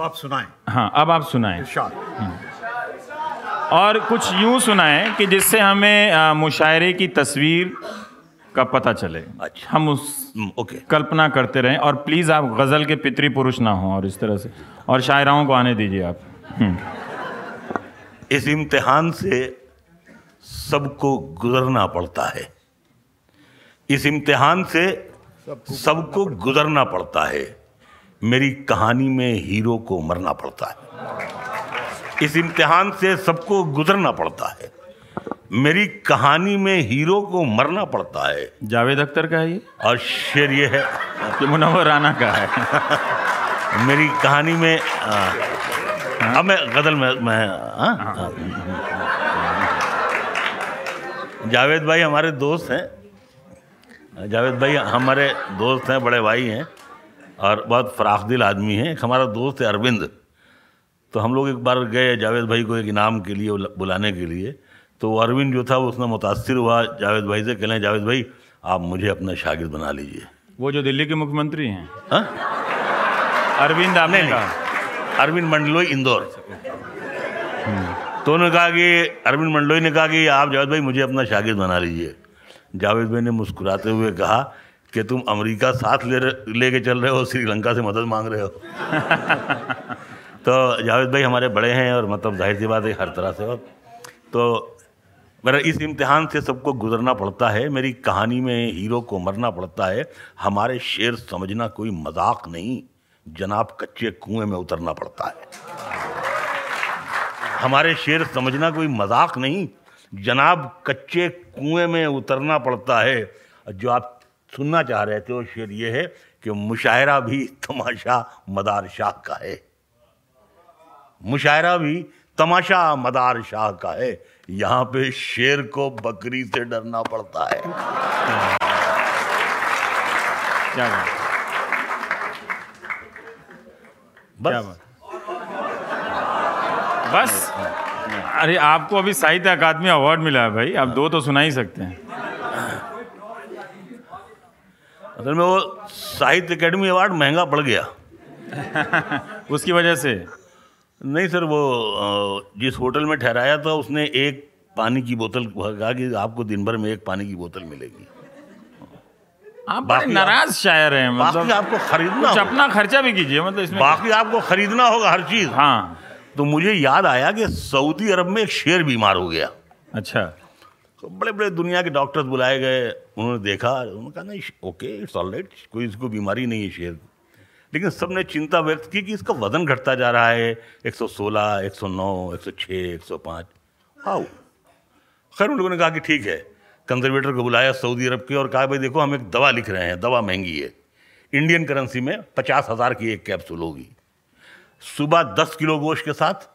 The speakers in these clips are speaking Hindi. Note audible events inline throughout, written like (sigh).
अब आप सुनाएँ। हाँ अब आप सुनाएँ। और कुछ यूँ सुनाएँ कि जिससे हमें मुशायरे की तस्वीर का पता चले। अच्छा। हम उस हम्म, ओके। कल्पना करते रहें। और प्लीज़ आप गज़ल के पितरी पुरुष ना हों और इस तरह से। और शायराओं को आने दीजिए आप। हम्म, इस इम्तिहान से सबको गुजरना पड़ता है। इस इम्तिहान से सबको गुजरना पड़ता है। मेरी कहानी में हीरो को मरना पड़ता है। इस इम्तिहान से सबको गुजरना पड़ता है। मेरी कहानी में हीरो को मरना पड़ता है। जावेद अख्तर का है ये? और शेर ये है। कि मुनव्वर राना का है। मेरी कहानी में आ, अब मैं गज़ल में मैं हाँ? हाँ। जावेद भाई हमारे दोस्त हैं। जावेद भाई हमारे दोस्त हैं बड़े भाई हैं। और बहुत फराख दिल आदमी हैं। एक हमारा दोस्त है अरविंद। तो हम लोग एक बार गए जावेद भाई को एक इनाम के लिए बुलाने के लिए। तो अरविंद जो था वो उसने मुतासर हुआ। जावेद भाई से कहलें जावेद भाई आप मुझे अपना शागिर्द बना लीजिए। वो जो दिल्ली के मुख्यमंत्री हैं। हाँ? अरविंद आपने कहा। अरविंद मंडलोई इंदौर। तो उन्होंने कहा कि अरविंद मंडलोई ने कहा कि आप जावेद भाई मुझे अपना शागिर्द बना लीजिए। जावेद भाई ने मुस्कुराते हुए कहा कि तुम अमेरिका साथ ले लेके चल रहे हो श्रीलंका से मदद मांग रहे हो। (laughs) तो जावेद भाई हमारे बड़े हैं और मतलब ज़ाहिर सी बात है हर तरह से। और तो मेरा इस इम्तिहान से सबको गुजरना पड़ता है मेरी कहानी में हीरो को मरना पड़ता है हमारे शेर समझना कोई मज़ाक नहीं जनाब कच्चे कुएँ में उतरना पड़ता है। हमारे शेर समझना कोई मज़ाक नहीं जनाब कच्चे कुएँ में उतरना पड़ता है जो आप सुनना चाह रहे थे वो शेर ये है कि मुशायरा भी तमाशा मदार शाह का है। मुशायरा भी तमाशा मदार शाह का है। यहाँ पे शेर को बकरी से डरना पड़ता है। क्या बस। बस। अरे आपको अभी साहित्य अकादमी अवार्ड मिला है भाई। आप दो तो सुना ही सकते हैं। असल में वो साहित्य अकेडमी अवार्ड महँगा पड़ गया। (laughs) उसकी वजह से? नहीं सर वो जिस होटल में ठहराया था उसने एक पानी की बोतल कहा कि आपको दिन भर में एक पानी की बोतल मिलेगी। आप बड़े बाकी नाराज़ शायर हैं मतलब बाकी आपको खरीदना कुछ अपना खर्चा भी कीजिए मतलब इसमें बाकी आपको खरीदना होगा हर चीज़। हाँ। तो मुझे याद आया कि सऊदी अरब में एक शेर बीमार हो गया। अच्छा। तो बड़े बड़े दुनिया के डॉक्टर्स बुलाए गए उन्होंने देखा उन्होंने कहा नहीं ओके इट्स ऑल राइट कोई इसको बीमारी नहीं है शेर लेकिन सबने चिंता व्यक्त की कि इसका वज़न घटता जा रहा है 116, 109, 106, 105 हाउ खैर उन लोगों ने कहा कि ठीक है कंजर्वेटर को बुलाया सऊदी अरब के और कहा भाई देखो हम एक दवा लिख रहे हैं दवा महँगी है। इंडियन करेंसी में पचास हज़ार की एक कैप्सूल होगी। सुबह दस किलो गोश्त के साथ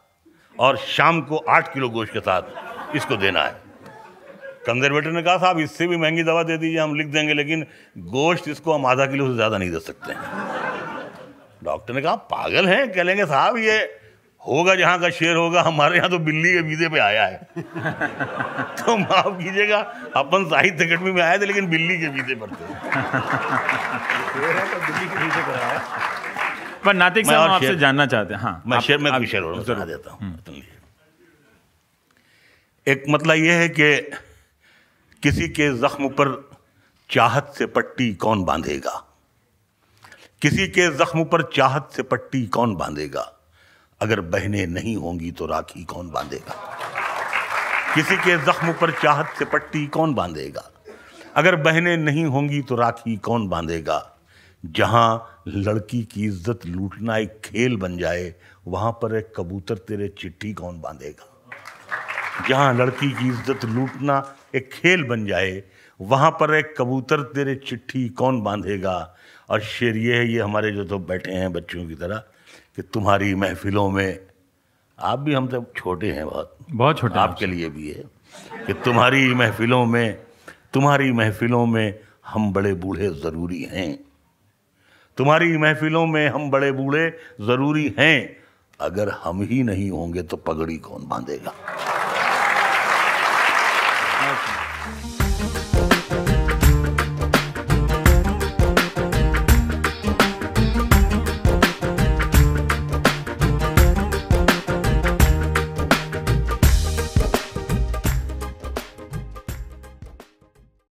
और शाम को आठ किलो गोश्त के साथ इसको देना है। कंजर्वेटर ने कहा साहब इससे भी महँगी दवा दे दीजिए हम लिख देंगे लेकिन गोश्त इसको हम आधा किलो से ज़्यादा नहीं दे सकते. डॉक्टर ने कहा पागल हैं कह लेंगे साहब ये होगा जहाँ का शेर होगा हमारे यहाँ तो बिल्ली के वीजे पे आया है। (laughs) तो माफ़ कीजिएगा अपन साहित्य अकेडमी में आए थे लेकिन बिल्ली के वीजे पर थे। पर नातिक मैं साहब आपसे जानना चाहते हैं। हाँ मैं शेर में कोई शेर और देता हूँ एक मतलब ये है कि किसी के जख्म पर चाहत से पट्टी कौन बांधेगा? किसी के जख्म पर चाहत से पट्टी कौन बांधेगा? अगर बहने नहीं होंगी तो राखी कौन बांधेगा? किसी के जख्म पर चाहत से पट्टी कौन बांधेगा? अगर बहने नहीं होंगी तो राखी कौन बांधेगा? जहाँ लड़की की इज़्ज़त लूटना एक खेल बन जाए, वहाँ पर एक कबूतर तेरे चिट्ठी कौन बांधेगा? जहाँ लड़की की इज़्ज़त लूटना एक खेल बन जाए वहाँ पर एक कबूतर तेरे चिट्ठी कौन बांधेगा? और शेर ये है ये हमारे जो तो बैठे हैं बच्चों की तरह कि तुम्हारी महफिलों में आप भी हम सब छोटे हैं बहुत। बहुत छोटे आपके लिए भी है कि तुम्हारी महफिलों में तुम्हारी महफिलों में हम बड़े बूढ़े ज़रूरी हैं। तुम्हारी महफिलों में हम बड़े बूढ़े ज़रूरी हैं। अगर हम ही नहीं होंगे तो पगड़ी कौन बांधेगा? Ótimo.